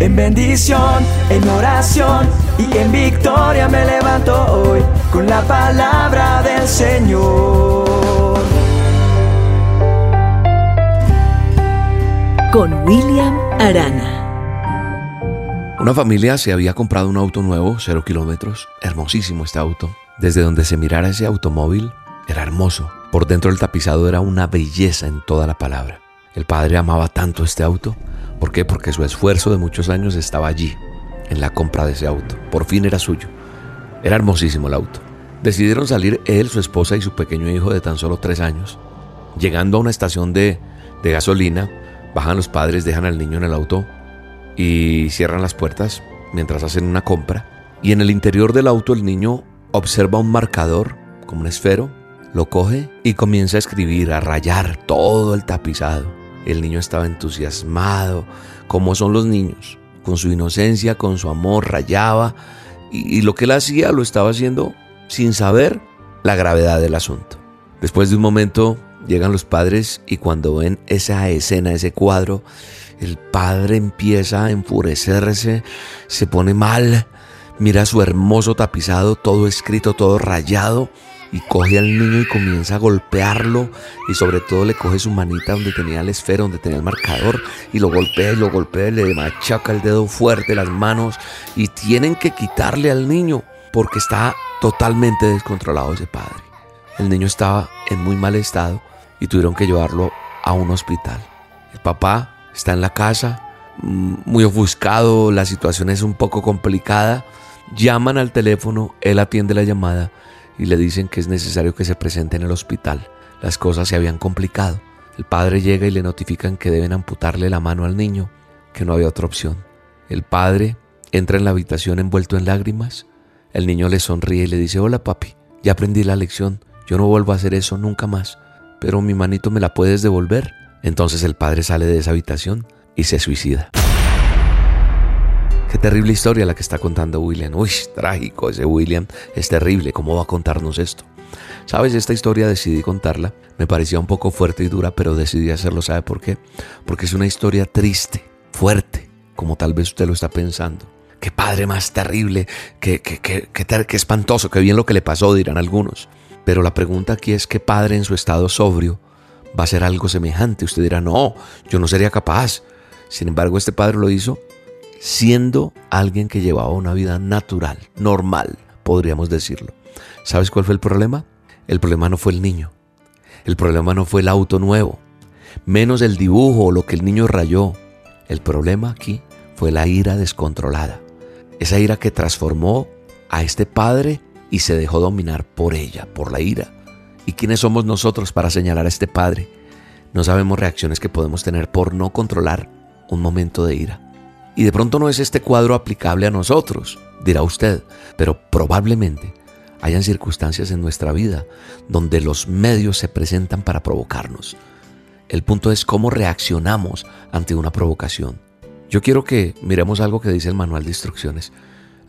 En bendición, en oración y en victoria me levanto hoy con la palabra del Señor. Con William Arana. Una familia se había comprado un auto nuevo, cero kilómetros, hermosísimo este auto. Desde donde se mirara ese automóvil, era hermoso. Por dentro el tapizado era una belleza en toda la palabra. El padre amaba tanto este auto. ¿Por qué? Porque su esfuerzo de muchos años estaba allí, en la compra de ese auto. Por fin era suyo. Era hermosísimo el auto. Decidieron salir él, su esposa y su pequeño hijo de tan solo tres años. Llegando a una estación de, de gasolina, bajan los padres, dejan al niño en el auto y cierran las puertas mientras hacen una compra. Y en el interior del auto el niño observa un marcador, como un esfero, lo coge y comienza a escribir, a rayar todo el tapizado. El niño estaba entusiasmado, como son los niños, con su inocencia, con su amor, rayaba y, lo que él hacía lo estaba haciendo sin saber la gravedad del asunto. Después de un momento llegan los padres y cuando ven esa escena, ese cuadro, el padre empieza a enfurecerse, se pone mal, mira su hermoso tapizado, todo escrito, todo rayado, y coge al niño y comienza a golpearlo y sobre todo le coge su manita donde tenía el esfero, donde tenía el marcador y lo golpea y lo golpea y le machaca el dedo fuerte, las manos y tienen que quitarle al niño porque está totalmente descontrolado ese padre. El niño estaba en muy mal estado y tuvieron que llevarlo a un hospital. El papá está en la casa, mm, muy ofuscado, la situación es un poco complicada. Llaman al teléfono, él atiende la llamada y le dicen que es necesario que se presente en el hospital. Las cosas se habían complicado. El padre llega y le notifican que deben amputarle la mano al niño, que no había otra opción. El padre entra en la habitación envuelto en lágrimas. El niño le sonríe y le dice, hola papi, ya aprendí la lección, yo no vuelvo a hacer eso nunca más, pero mi manito me la puedes devolver. Entonces el padre sale de esa habitación y se suicida. Qué terrible historia la que está contando William. Uy, trágico ese William. Es terrible. ¿Cómo va a contarnos esto? Sabes, esta historia decidí contarla. Me parecía un poco fuerte y dura, pero decidí hacerlo. ¿Sabe por qué? Porque es una historia triste, fuerte, como tal vez usted lo está pensando. Qué padre más terrible, qué, qué, qué, qué, espantoso, qué bien lo que le pasó, dirán algunos. Pero la pregunta aquí es qué padre en su estado sobrio va a ser algo semejante. Usted dirá, no, yo no sería capaz. Sin embargo, este padre lo hizo siendo alguien que llevaba una vida natural, normal, podríamos decirlo. ¿Sabes cuál fue el problema? El problema no fue el niño. El problema no fue el auto nuevo, menos el dibujo o lo que el niño rayó. El problema aquí fue la ira descontrolada. Esa ira que transformó a este padre y se dejó dominar por ella, por la ira. ¿Y quiénes somos nosotros para señalar a este padre? No sabemos reacciones que podemos tener por no controlar un momento de ira. Y de pronto no es este cuadro aplicable a nosotros, dirá usted, pero probablemente hayan circunstancias en nuestra vida donde los medios se presentan para provocarnos. El punto es cómo reaccionamos ante una provocación. Yo quiero que miremos algo que dice el manual de instrucciones.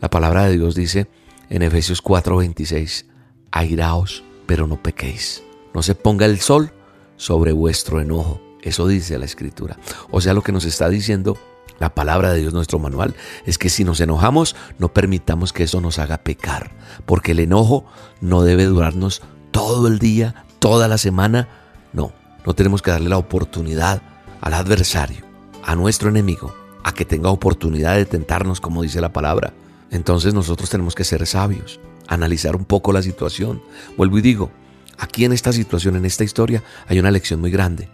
La palabra de Dios dice en Efesios 4:26, airaos, pero no pequéis. No se ponga el sol sobre vuestro enojo. Eso dice la escritura. O sea, lo que nos está diciendo la palabra de Dios, nuestro manual, es que si nos enojamos, no permitamos que eso nos haga pecar, porque el enojo no debe durarnos todo el día, toda la semana. No, no tenemos que darle la oportunidad al adversario, a nuestro enemigo, a que tenga oportunidad de tentarnos, como dice la palabra. Entonces nosotros tenemos que ser sabios, analizar un poco la situación. Vuelvo y digo, aquí en esta situación, en esta historia, hay una lección muy grande.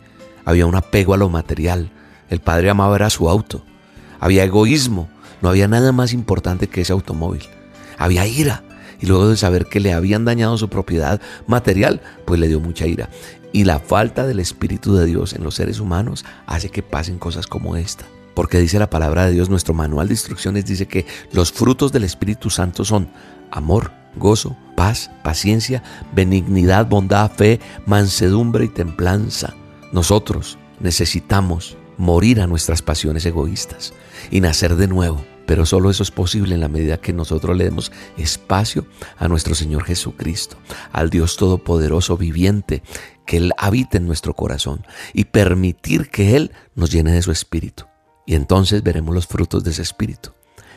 Había un apego a lo material. El padre amaba era su auto había egoísmo, no había nada más importante que ese automóvil. Había ira, y luego de saber que le habían dañado su propiedad material, pues le dio mucha ira. Y la falta del Espíritu de Dios en los seres humanos hace que pasen cosas como esta. Porque dice la palabra de Dios, nuestro manual de instrucciones dice que los frutos del Espíritu Santo son amor, gozo, paz, paciencia, benignidad, bondad, fe, mansedumbre y templanza. Nosotros necesitamos morir a nuestras pasiones egoístas y nacer de nuevo. Pero solo eso es posible en la medida que nosotros le demos espacio a nuestro Señor Jesucristo, al Dios Todopoderoso viviente, que Él habite en nuestro corazón y permitir que Él nos llene de su espíritu. Y entonces veremos los frutos de ese espíritu,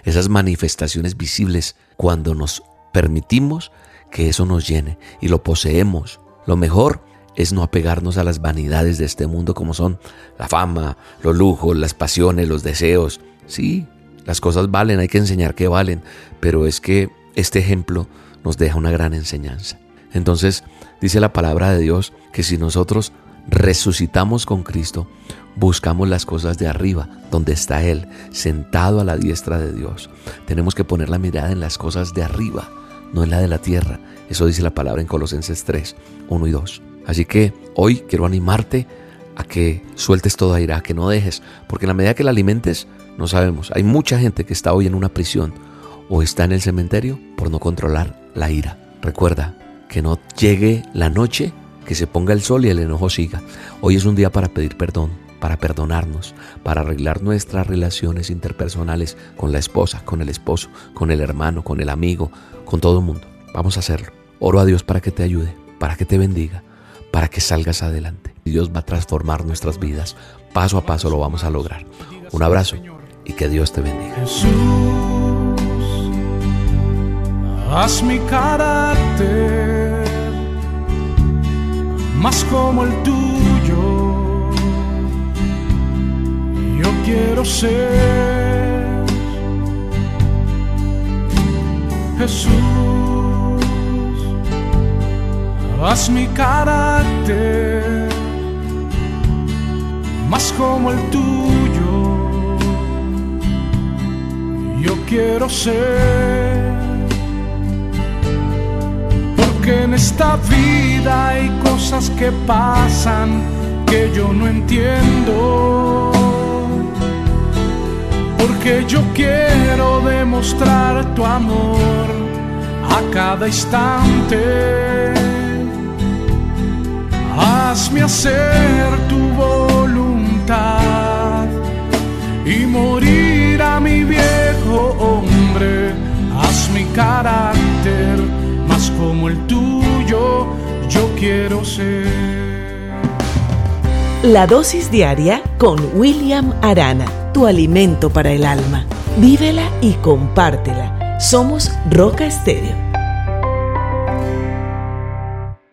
esas manifestaciones visibles cuando nos permitimos que eso nos llene y lo poseemos. Lo mejor es no apegarnos a las vanidades de este mundo como son la fama, los lujos, las pasiones, los deseos. Sí, las cosas valen, hay que enseñar que valen, pero es que este ejemplo nos deja una gran enseñanza. Entonces, dice la palabra de Dios que si nosotros resucitamos con Cristo, buscamos las cosas de arriba, donde está Él, sentado a la diestra de Dios. Tenemos que poner la mirada en las cosas de arriba, no en la de la tierra. Eso dice la palabra en Colosenses 3, 1 y 2. Así que hoy quiero animarte a que sueltes toda ira, a que no dejes, porque en la medida que la alimentes, no sabemos. Hay mucha gente que está hoy en una prisión o está en el cementerio por no controlar la ira. Recuerda que no llegue la noche, que se ponga el sol y el enojo siga. Hoy es un día para pedir perdón, para perdonarnos, para arreglar nuestras relaciones interpersonales con la esposa, con el esposo, con el hermano, con el amigo, con todo el mundo. Vamos a hacerlo. Oro a Dios para que te ayude, para que te bendiga, para que salgas adelante. Dios va a transformar nuestras vidas. Paso a paso lo vamos a lograr. Un abrazo y que Dios te bendiga. Jesús, haz mi carácter más como el tuyo. Yo quiero ser Jesús, haz mi carácter más como el tuyo. Yo quiero ser, porque en esta vida hay cosas que pasan que yo no entiendo. Porque yo quiero demostrar tu amor a cada instante. Hazme hacer tu voluntad y morir a mi viejo hombre. Haz mi carácter más como el tuyo, yo quiero ser. La dosis diaria con William Arana, tu alimento para el alma. Vívela y compártela. Somos Roca Estéreo